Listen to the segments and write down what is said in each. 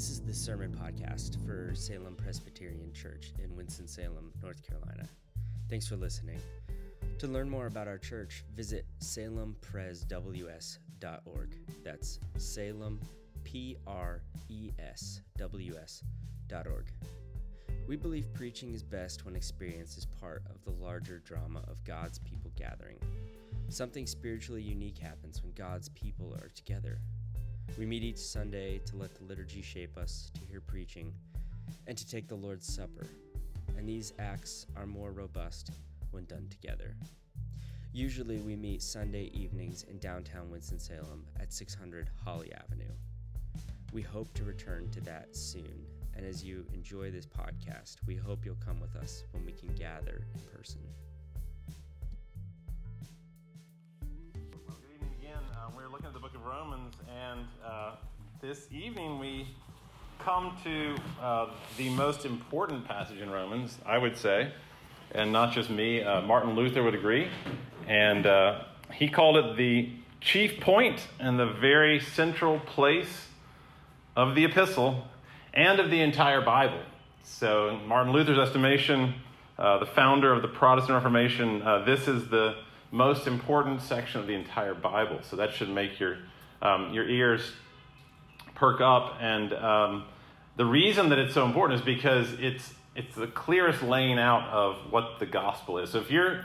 This is the Sermon Podcast for Salem Presbyterian Church in Winston-Salem, North Carolina. Thanks for listening. To learn more about our church, visit salempresws.org. That's Salem, P R E S W S.org. We believe preaching is best when experience is part of the larger drama of God's people gathering. Something spiritually unique happens when God's people are together. We meet each Sunday to let the liturgy shape us, to hear preaching, and to take the Lord's Supper. And these acts are more robust when done together. Usually, we meet Sunday evenings in downtown Winston-Salem at 600 Holly Avenue. We hope to return to that soon. And as you enjoy this podcast, we hope you'll come with us when we can gather in person. Um, we're looking at the book of Romans, and uh, this evening we come to uh, the most important passage in Romans, I would say, and not just me. Uh, Martin Luther would agree, and uh, he called it the chief point and the very central place of the epistle and of the entire Bible. So, in Martin Luther's estimation, uh, the founder of the Protestant Reformation, uh, this is the most important section of the entire Bible. So that should make your, um, your ears perk up. And um, the reason that it's so important is because it's, it's the clearest laying out of what the gospel is. So if you're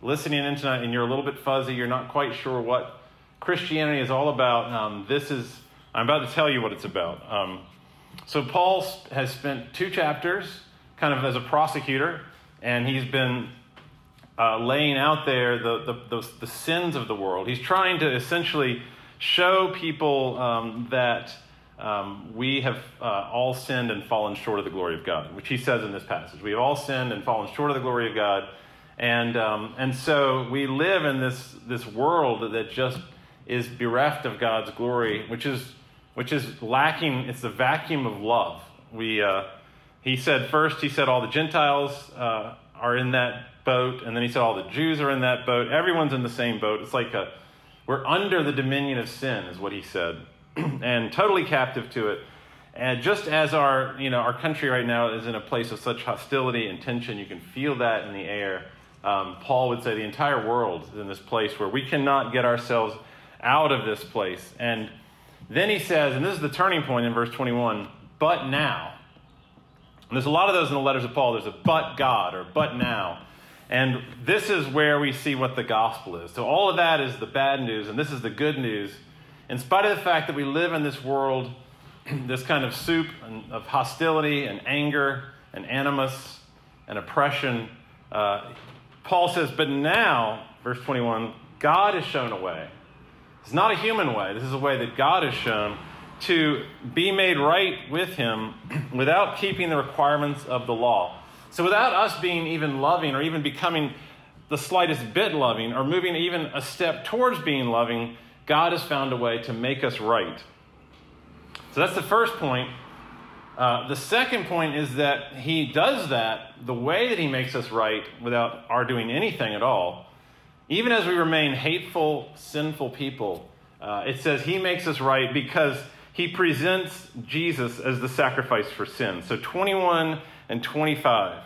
listening in tonight and you're a little bit fuzzy, you're not quite sure what Christianity is all about, um, this is, I'm about to tell you what it's about. Um, so Paul has spent two chapters kind of as a prosecutor, and he's been uh, laying out there the, the, the, the, sins of the world. He's trying to essentially show people um, that um, we have uh, all sinned and fallen short of the glory of God, which he says in this passage. We have all sinned and fallen short of the glory of God. And, um, and so we live in this, this world that just is bereft of God's glory, which is, which is lacking, it's the vacuum of love. We, uh, he said first, he said all the Gentiles uh, are in that boat, and then he said all the Jews are in that boat. Everyone's in the same boat. It's like a, we're under the dominion of sin, is what he said, and totally captive to it. And just as our, you know, our country right now is in a place of such hostility and tension, you can feel that in the air. Um, Paul would say the entire world is in this place where we cannot get ourselves out of this place. And then he says, and this is the turning point in verse 21, but now. And there's a lot of those in the letters of Paul. There's a but God or but now. And this is where we see what the gospel is. So, all of that is the bad news, and this is the good news. In spite of the fact that we live in this world, this kind of soup of hostility and anger and animus and oppression, uh, Paul says, But now, verse 21, God has shown a way. It's not a human way, this is a way that God has shown to be made right with Him without keeping the requirements of the law. So without us being even loving or even becoming the slightest bit loving or moving even a step towards being loving, God has found a way to make us right. So that's the first point. Uh, the second point is that He does that the way that He makes us right without our doing anything at all. Even as we remain hateful, sinful people, uh, it says He makes us right because He presents Jesus as the sacrifice for sin. So 21 and 25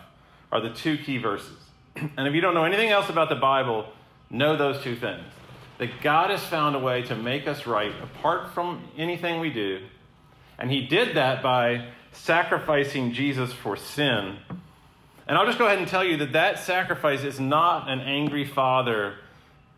are the two key verses. And if you don't know anything else about the Bible, know those two things. That God has found a way to make us right apart from anything we do. And He did that by sacrificing Jesus for sin. And I'll just go ahead and tell you that that sacrifice is not an angry father,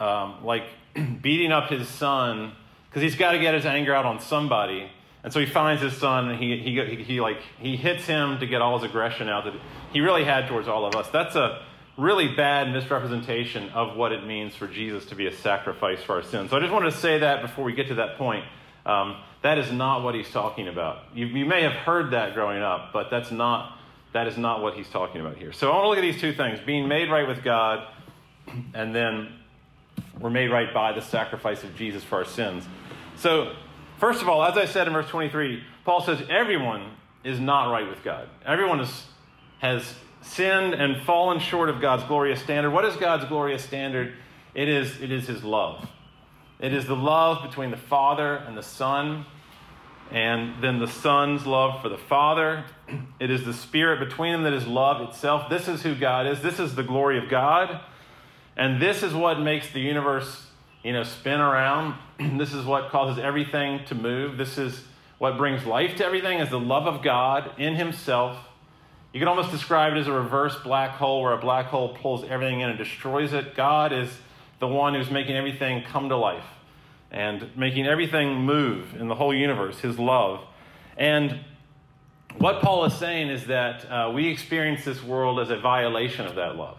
um, like beating up his son, because he's got to get his anger out on somebody. And so he finds his son and he, he, he, like, he hits him to get all his aggression out that he really had towards all of us. That's a really bad misrepresentation of what it means for Jesus to be a sacrifice for our sins. So I just wanted to say that before we get to that point. Um, that is not what he's talking about. You, you may have heard that growing up, but that's not, that is not what he's talking about here. So I want to look at these two things being made right with God, and then we're made right by the sacrifice of Jesus for our sins. So First of all, as I said in verse 23, Paul says everyone is not right with God. Everyone is, has sinned and fallen short of God's glorious standard. What is God's glorious standard? It is, it is his love. It is the love between the Father and the Son. and then the Son's love for the Father. It is the Spirit between them that is love itself. This is who God is. This is the glory of God. And this is what makes the universe, you know, spin around. this is what causes everything to move. This is what brings life to everything is the love of God in himself. You can almost describe it as a reverse black hole where a black hole pulls everything in and destroys it. God is the one who's making everything come to life and making everything move in the whole universe, his love. And what Paul is saying is that uh, we experience this world as a violation of that love.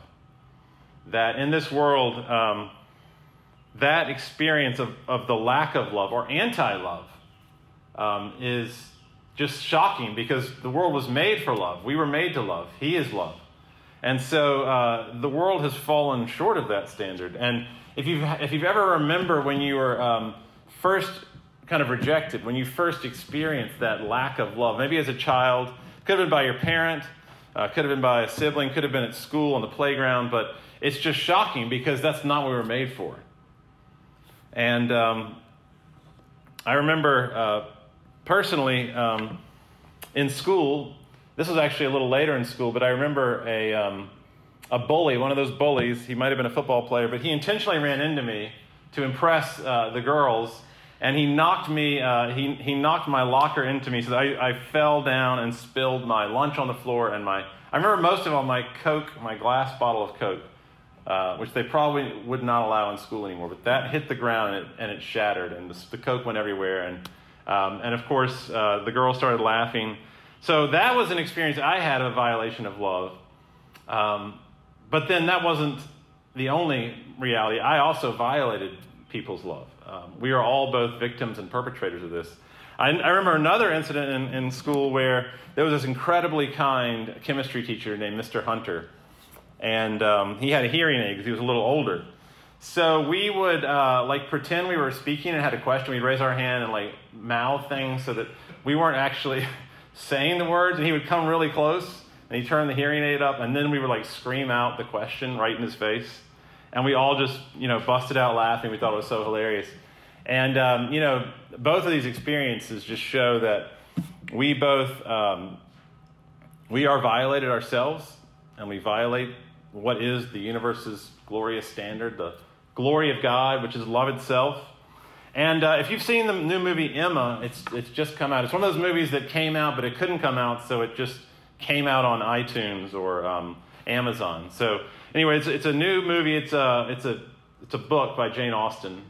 That in this world, um, that experience of, of the lack of love or anti love um, is just shocking because the world was made for love. We were made to love. He is love. And so uh, the world has fallen short of that standard. And if you've, if you've ever remember when you were um, first kind of rejected, when you first experienced that lack of love, maybe as a child, could have been by your parent, uh, could have been by a sibling, could have been at school on the playground, but it's just shocking because that's not what we were made for. And um, I remember uh, personally um, in school, this was actually a little later in school, but I remember a, um, a bully, one of those bullies, he might have been a football player, but he intentionally ran into me to impress uh, the girls, and he knocked me, uh, he, he knocked my locker into me so I, I fell down and spilled my lunch on the floor and my, I remember most of all my Coke, my glass bottle of Coke, uh, which they probably would not allow in school anymore, but that hit the ground and it, and it shattered, and the, the Coke went everywhere, and, um, and of course, uh, the girls started laughing. So that was an experience I had of a violation of love. Um, but then that wasn't the only reality. I also violated people's love. Um, we are all both victims and perpetrators of this. I, I remember another incident in, in, school where there was this incredibly kind chemistry teacher named Mr. Hunter, and um, he had a hearing aid because he was a little older. So we would uh, like pretend we were speaking and had a question. We'd raise our hand and like mouth things so that we weren't actually saying the words, and he would come really close and he turned the hearing aid up, and then we would like scream out the question right in his face. And we all just, you know, busted out laughing. We thought it was so hilarious. And, um, you know, both of these experiences just show that we both, um, we are violated ourselves, and we violate what is the universe's glorious standard, the glory of God, which is love itself. And uh, if you've seen the new movie Emma, it's, it's just come out. It's one of those movies that came out, but it couldn't come out, so it just came out on iTunes or um, Amazon. So, anyway, it's, it's a new movie. It's a, it's, a, it's a book by Jane Austen.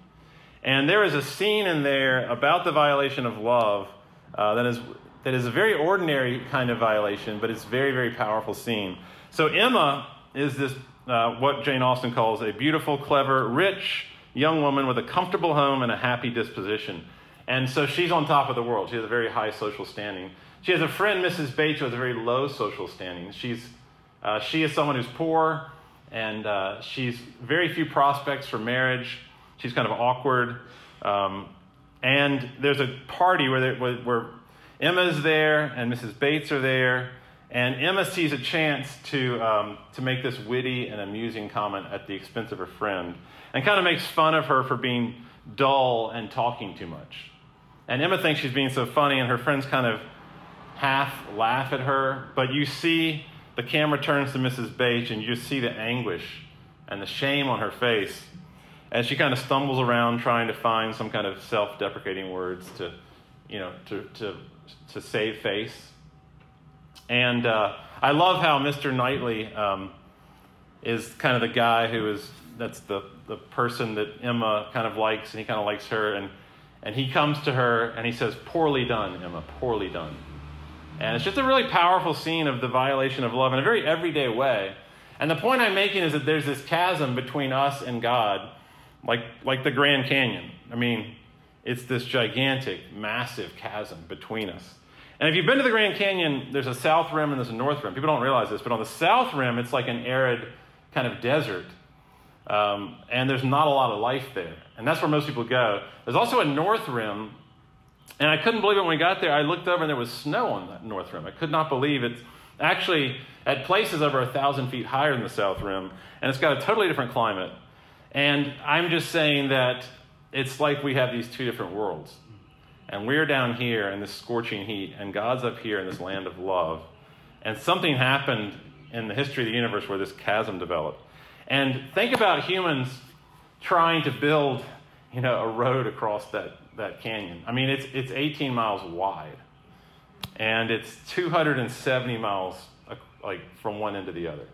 And there is a scene in there about the violation of love uh, that, is, that is a very ordinary kind of violation, but it's a very, very powerful scene. So, Emma is this, uh, what Jane Austen calls a beautiful, clever, rich, young woman with a comfortable home and a happy disposition. And so she's on top of the world. She has a very high social standing. She has a friend, Mrs. Bates, who has a very low social standing. She's, uh, she is someone who's poor, and uh, she's very few prospects for marriage. She's kind of awkward. Um, and there's a party where, where, where Emma's there and Mrs. Bates are there, and Emma sees a chance to, um, to make this witty and amusing comment at the expense of her friend and kind of makes fun of her for being dull and talking too much. And Emma thinks she's being so funny, and her friends kind of half laugh at her, but you see the camera turns to Mrs. Bates, and you see the anguish and the shame on her face as she kind of stumbles around trying to find some kind of self deprecating words to, you know, to, to, to save face. And uh, I love how Mr. Knightley um, is kind of the guy who is that's the, the person that Emma kind of likes, and he kind of likes her. And, and he comes to her and he says, Poorly done, Emma, poorly done. And it's just a really powerful scene of the violation of love in a very everyday way. And the point I'm making is that there's this chasm between us and God, like, like the Grand Canyon. I mean, it's this gigantic, massive chasm between us. And if you've been to the Grand Canyon, there's a south rim and there's a north rim. People don't realize this, but on the south rim, it's like an arid kind of desert. Um, and there's not a lot of life there. And that's where most people go. There's also a north rim. And I couldn't believe it when we got there. I looked over and there was snow on that north rim. I could not believe it. Actually, at places over a thousand feet higher than the south rim. And it's got a totally different climate. And I'm just saying that it's like we have these two different worlds. And we're down here in this scorching heat, and God's up here in this land of love. And something happened in the history of the universe where this chasm developed. And think about humans trying to build, you know, a road across that, that canyon. I mean, it's, it's 18 miles wide, and it's 270 miles like from one end to the other.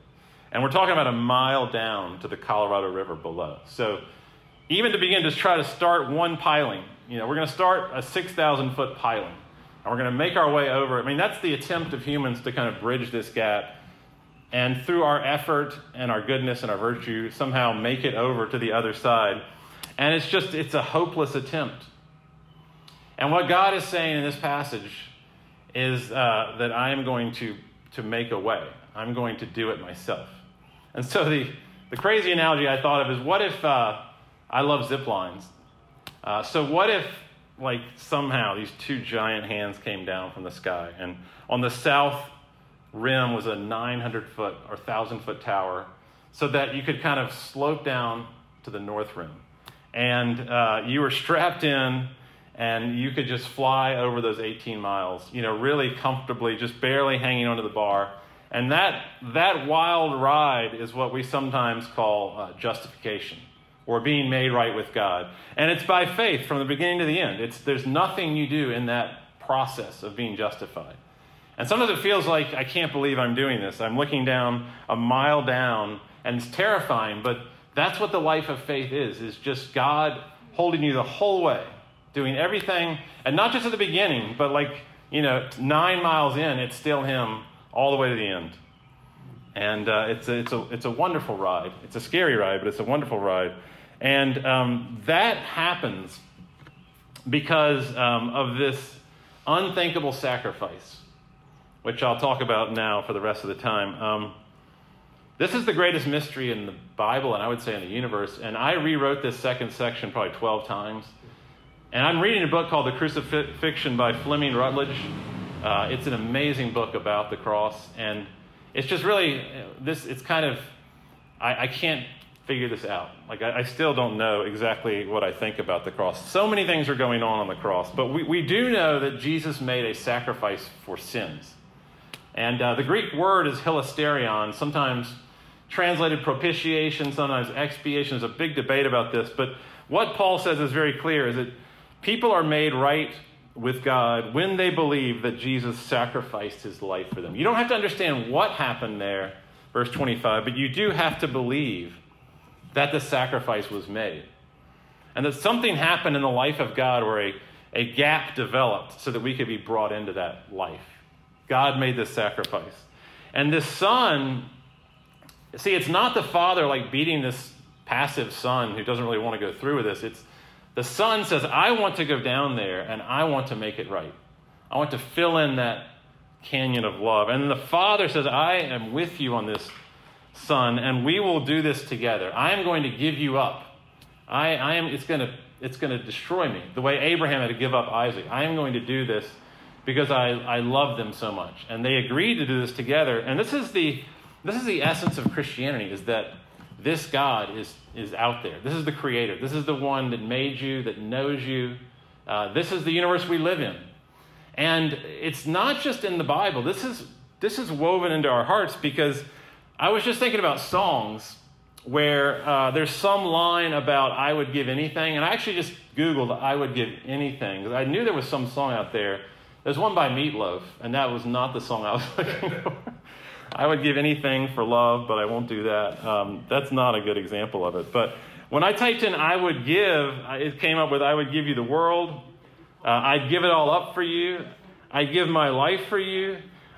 And we're talking about a mile down to the Colorado River below. So even to begin to try to start one piling, you know, we're going to start a 6,000 foot piling. And we're going to make our way over. I mean, that's the attempt of humans to kind of bridge this gap. And through our effort and our goodness and our virtue, somehow make it over to the other side. And it's just, it's a hopeless attempt. And what God is saying in this passage is uh, that I am going to, to make a way. I'm going to do it myself. And so the, the crazy analogy I thought of is what if uh, I love zip lines? Uh, so what if, like, somehow these two giant hands came down from the sky, and on the south rim was a 900 foot or 1,000 foot tower, so that you could kind of slope down to the north rim. And uh, you were strapped in, and you could just fly over those 18 miles, you know, really comfortably, just barely hanging onto the bar. And that, that wild ride is what we sometimes call uh, justification or being made right with God. And it's by faith from the beginning to the end. It's, there's nothing you do in that process of being justified. And sometimes it feels like I can't believe I'm doing this. I'm looking down a mile down, and it's terrifying, but that's what the life of faith is, is just God holding you the whole way, doing everything, and not just at the beginning, but like, you know, nine miles in, it's still Him all the way to the end. And uh, it's, a, it's, a, it's a wonderful ride. It's a scary ride, but it's a wonderful ride. And um, that happens because um, of this unthinkable sacrifice, which I'll talk about now for the rest of the time. Um, this is the greatest mystery in the Bible, and I would say in the universe. And I rewrote this second section probably 12 times. And I'm reading a book called The Crucifixion by Fleming Rutledge. Uh, it's an amazing book about the cross. And it's just really, this, it's kind of, I, I can't figure this out. Like, I, I, still don't know exactly what I think about the cross. So many things are going on on the cross, but we, we do know that Jesus made a sacrifice for sins. And uh, the Greek word is hilasterion, sometimes translated propitiation, sometimes expiation. There's a big debate about this, but what Paul says is very clear is that people are made right with God when they believe that Jesus sacrificed his life for them. You don't have to understand what happened there, verse 25, but you do have to believe that the sacrifice was made. And that something happened in the life of God where a, a gap developed so that we could be brought into that life. God made this sacrifice. And this son, see, it's not the father like beating this passive son who doesn't really want to go through with this. It's the son says, I want to go down there and I want to make it right. I want to fill in that canyon of love. And the father says, I am with you on this son, and we will do this together. I am going to give you up. I, I am, it's going to, it's going to destroy me. The way Abraham had to give up Isaac. I am going to do this because I, I love them so much. And they agreed to do this together. And this is the, this is the essence of Christianity, is that this God is, is out there. This is the creator. This is the one that made you, that knows you. Uh, this is the universe we live in. And it's not just in the Bible. This is, this is woven into our hearts because I was just thinking about songs where uh, there's some line about I would give anything, and I actually just Googled I would give anything I knew there was some song out there. There's one by Meatloaf, and that was not the song I was looking for. I would give anything for love, but I won't do that. Um, that's not a good example of it. But when I typed in I would give, it came up with I would give you the world. Uh, I'd give it all up for you. I'd give my life for you.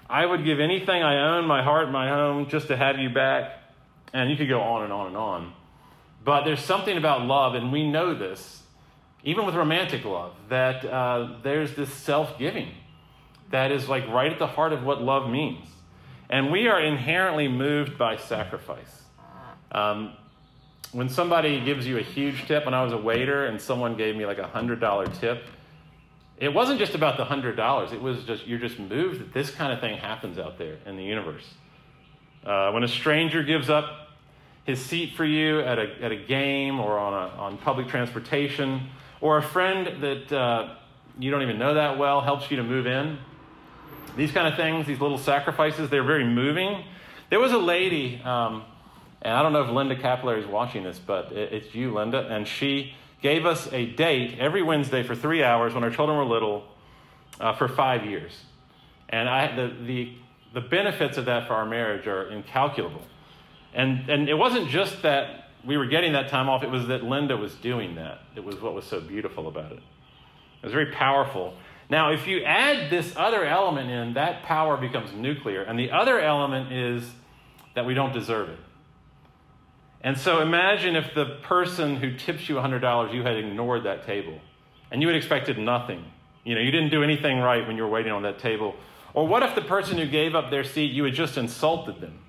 I would give anything I own, my heart, my home, just to have you back. And you could go on and on and on. But there's something about love, and we know this, even with romantic love, that uh, there's this self giving that is like right at the heart of what love means. And we are inherently moved by sacrifice. Um, when somebody gives you a huge tip, when I was a waiter and someone gave me like a $100 tip, it wasn't just about the hundred dollars. It was just you're just moved that this kind of thing happens out there in the universe. Uh, when a stranger gives up his seat for you at a, at a game or on, a, on public transportation, or a friend that uh, you don't even know that well helps you to move in. These kind of things, these little sacrifices, they're very moving. There was a lady, um, and I don't know if Linda Capillary is watching this, but it's you, Linda, and she gave us a date every Wednesday for three hours when our children were little uh, for five years. And I, the, the, the benefits of that for our marriage are incalculable. And, and it wasn't just that we were getting that time off, it was that Linda was doing that. It was what was so beautiful about it. It was very powerful. Now, if you add this other element in, that power becomes nuclear. And the other element is that we don't deserve it. And so imagine if the person who tips you $100, you had ignored that table and you had expected nothing. You know, you didn't do anything right when you were waiting on that table. Or what if the person who gave up their seat, you had just insulted them?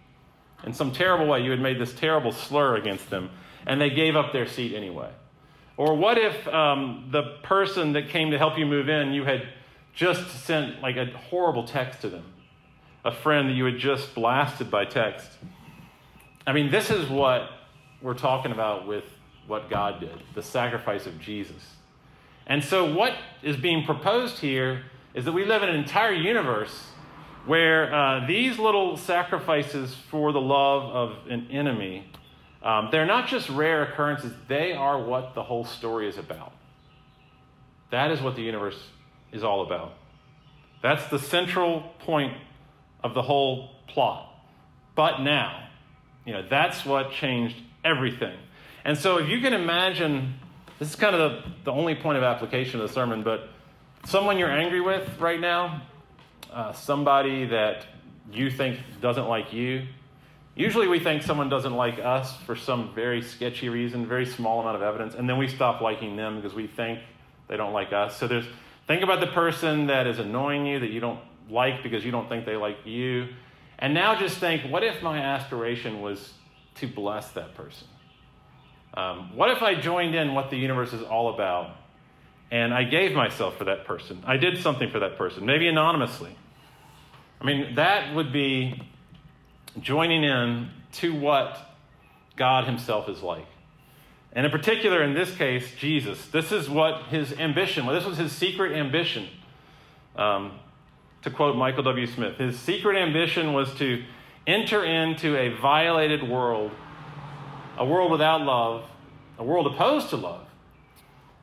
In some terrible way, you had made this terrible slur against them, and they gave up their seat anyway. Or what if um, the person that came to help you move in, you had just sent like a horrible text to them? A friend that you had just blasted by text. I mean, this is what we're talking about with what God did the sacrifice of Jesus. And so, what is being proposed here is that we live in an entire universe where uh, these little sacrifices for the love of an enemy um, they're not just rare occurrences, they are what the whole story is about. That is what the universe is all about. That's the central point of the whole plot. But now, you know, that's what changed everything. And so if you can imagine, this is kind of the, the only point of application of the sermon, but someone you're angry with right now, uh, somebody that you think doesn't like you, Usually we think someone doesn't like us for some very sketchy reason, very small amount of evidence, and then we stop liking them because we think they don't like us. So there's think about the person that is annoying you that you don't like because you don't think they like you. And now just think, what if my aspiration was to bless that person? Um, what if I joined in what the universe is all about and I gave myself for that person? I did something for that person, maybe anonymously. I mean, that would be joining in to what God Himself is like. And in particular, in this case, Jesus. This is what his ambition was. This was his secret ambition. Um, to quote Michael W. Smith, his secret ambition was to enter into a violated world, a world without love, a world opposed to love.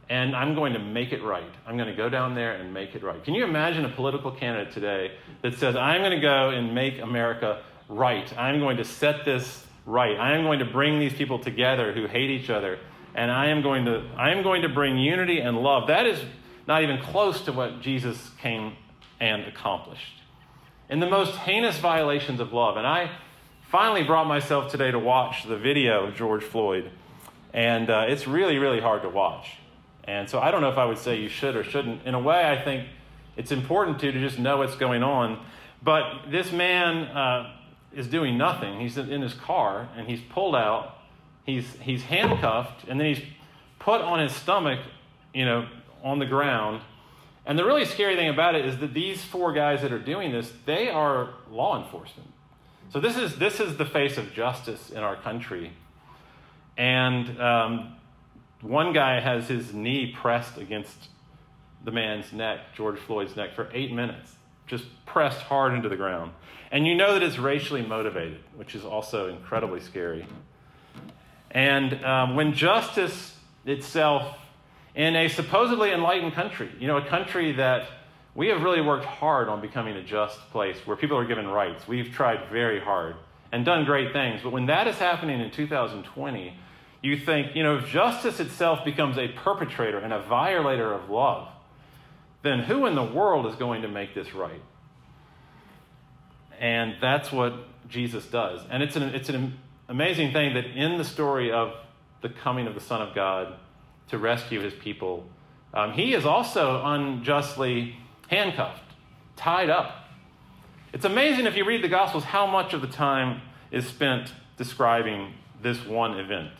And I'm going to make it right. I'm going to go down there and make it right. Can you imagine a political candidate today that says, I'm going to go and make America right. I'm going to set this right. I am going to bring these people together who hate each other, and I am going to, I am going to bring unity and love. That is not even close to what Jesus came and accomplished. In the most heinous violations of love, and I finally brought myself today to watch the video of George Floyd, and uh, it's really, really hard to watch. And so I don't know if I would say you should or shouldn't. In a way, I think it's important to, to just know what's going on. But this man uh, is doing nothing. He's in his car and he's pulled out. He's, he's handcuffed and then he's put on his stomach, you know, on the ground. And the really scary thing about it is that these four guys that are doing this, they are law enforcement. So this is, this is the face of justice in our country. And um, one guy has his knee pressed against the man's neck, George Floyd's neck, for eight minutes, just pressed hard into the ground. And you know that it's racially motivated, which is also incredibly scary. And um, when justice itself, in a supposedly enlightened country, you know, a country that we have really worked hard on becoming a just place where people are given rights. We've tried very hard and done great things. But when that is happening in 2020, you think, you know, if justice itself becomes a perpetrator and a violator of love, then who in the world is going to make this right? And that's what Jesus does. And it's an, it's an amazing thing that in the story of the coming of the Son of God to rescue his people, um, he is also unjustly handcuffed, tied up. It's amazing if you read the Gospels how much of the time is spent describing this one event.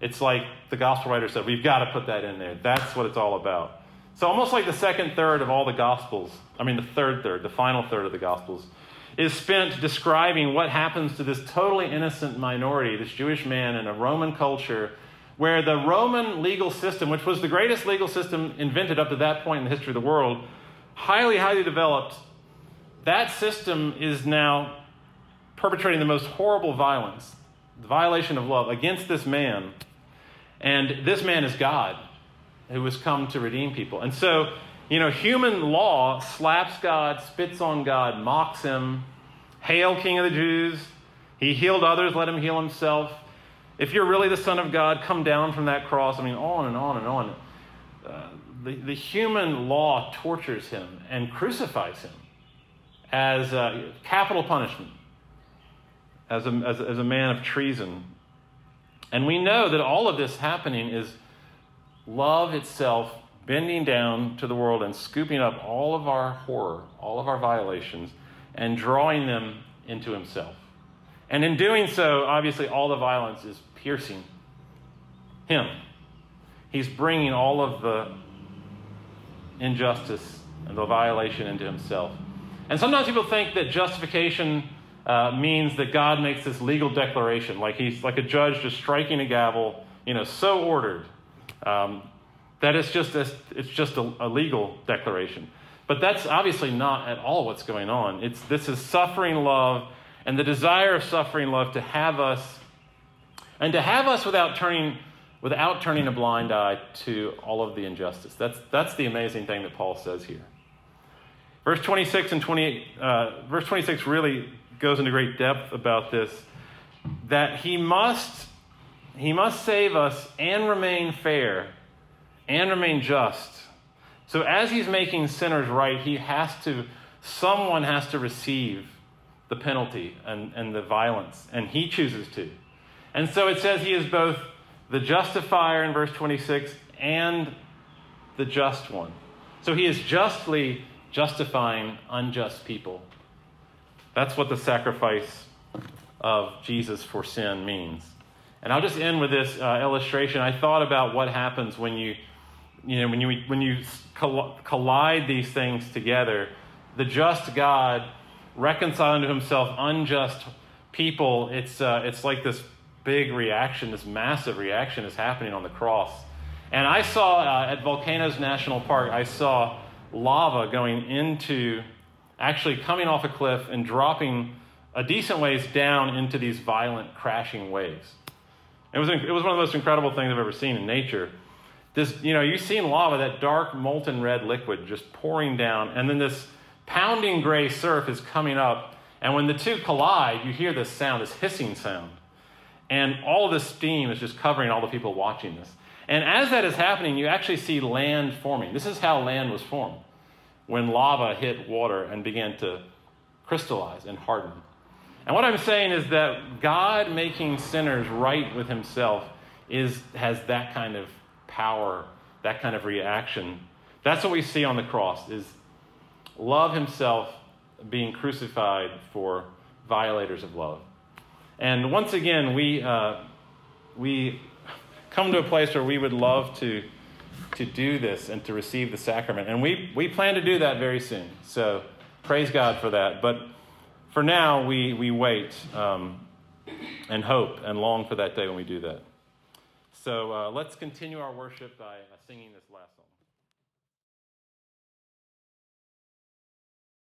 It's like the Gospel writer said, we've got to put that in there. That's what it's all about. So, almost like the second third of all the Gospels, I mean, the third third, the final third of the Gospels, is spent describing what happens to this totally innocent minority, this Jewish man in a Roman culture where the Roman legal system, which was the greatest legal system invented up to that point in the history of the world, highly, highly developed, that system is now perpetrating the most horrible violence, the violation of love against this man. And this man is God who has come to redeem people. And so, you know, human law slaps God, spits on God, mocks him. Hail, King of the Jews. He healed others, let him heal himself. If you're really the Son of God, come down from that cross. I mean, on and on and on. Uh, the, the human law tortures him and crucifies him as a capital punishment, as a, as, as a man of treason. And we know that all of this happening is love itself bending down to the world and scooping up all of our horror, all of our violations, and drawing them into himself. And in doing so, obviously, all the violence is piercing him. He's bringing all of the injustice and the violation into himself. And sometimes people think that justification uh, means that God makes this legal declaration, like he's like a judge just striking a gavel, you know, so ordered um, that it's just a, it's just a, a legal declaration. But that's obviously not at all what's going on. It's this is suffering love and the desire of suffering love to have us and to have us without turning without turning a blind eye to all of the injustice. That's that's the amazing thing that Paul says here. Verse 26 and 28 uh, verse 26 really goes into great depth about this that he must he must save us and remain fair and remain just. So as he's making sinners right, he has to someone has to receive the penalty and, and the violence, and he chooses to. And so it says he is both the justifier in verse 26 and the just one. So he is justly justifying unjust people. That's what the sacrifice of Jesus for sin means. And I'll just end with this uh, illustration. I thought about what happens when you, you know, when you when you collide these things together. The just God reconciling to Himself unjust people. It's uh, it's like this big reaction, this massive reaction is happening on the cross. And I saw uh, at Volcanoes National Park, I saw lava going into, actually coming off a cliff and dropping a decent ways down into these violent crashing waves. It was, it was one of the most incredible things I've ever seen in nature. This, you know, you've seen lava, that dark molten red liquid just pouring down, and then this pounding gray surf is coming up, and when the two collide, you hear this sound, this hissing sound. And all this steam is just covering all the people watching this. And as that is happening, you actually see land forming. This is how land was formed when lava hit water and began to crystallize and harden. And what I'm saying is that God making sinners right with himself is, has that kind of power, that kind of reaction. That's what we see on the cross is love himself being crucified for violators of love. And once again, we, uh, we come to a place where we would love to, to do this and to receive the sacrament. And we, we plan to do that very soon. So praise God for that. But for now, we, we wait um, and hope and long for that day when we do that. So uh, let's continue our worship by uh, singing this last.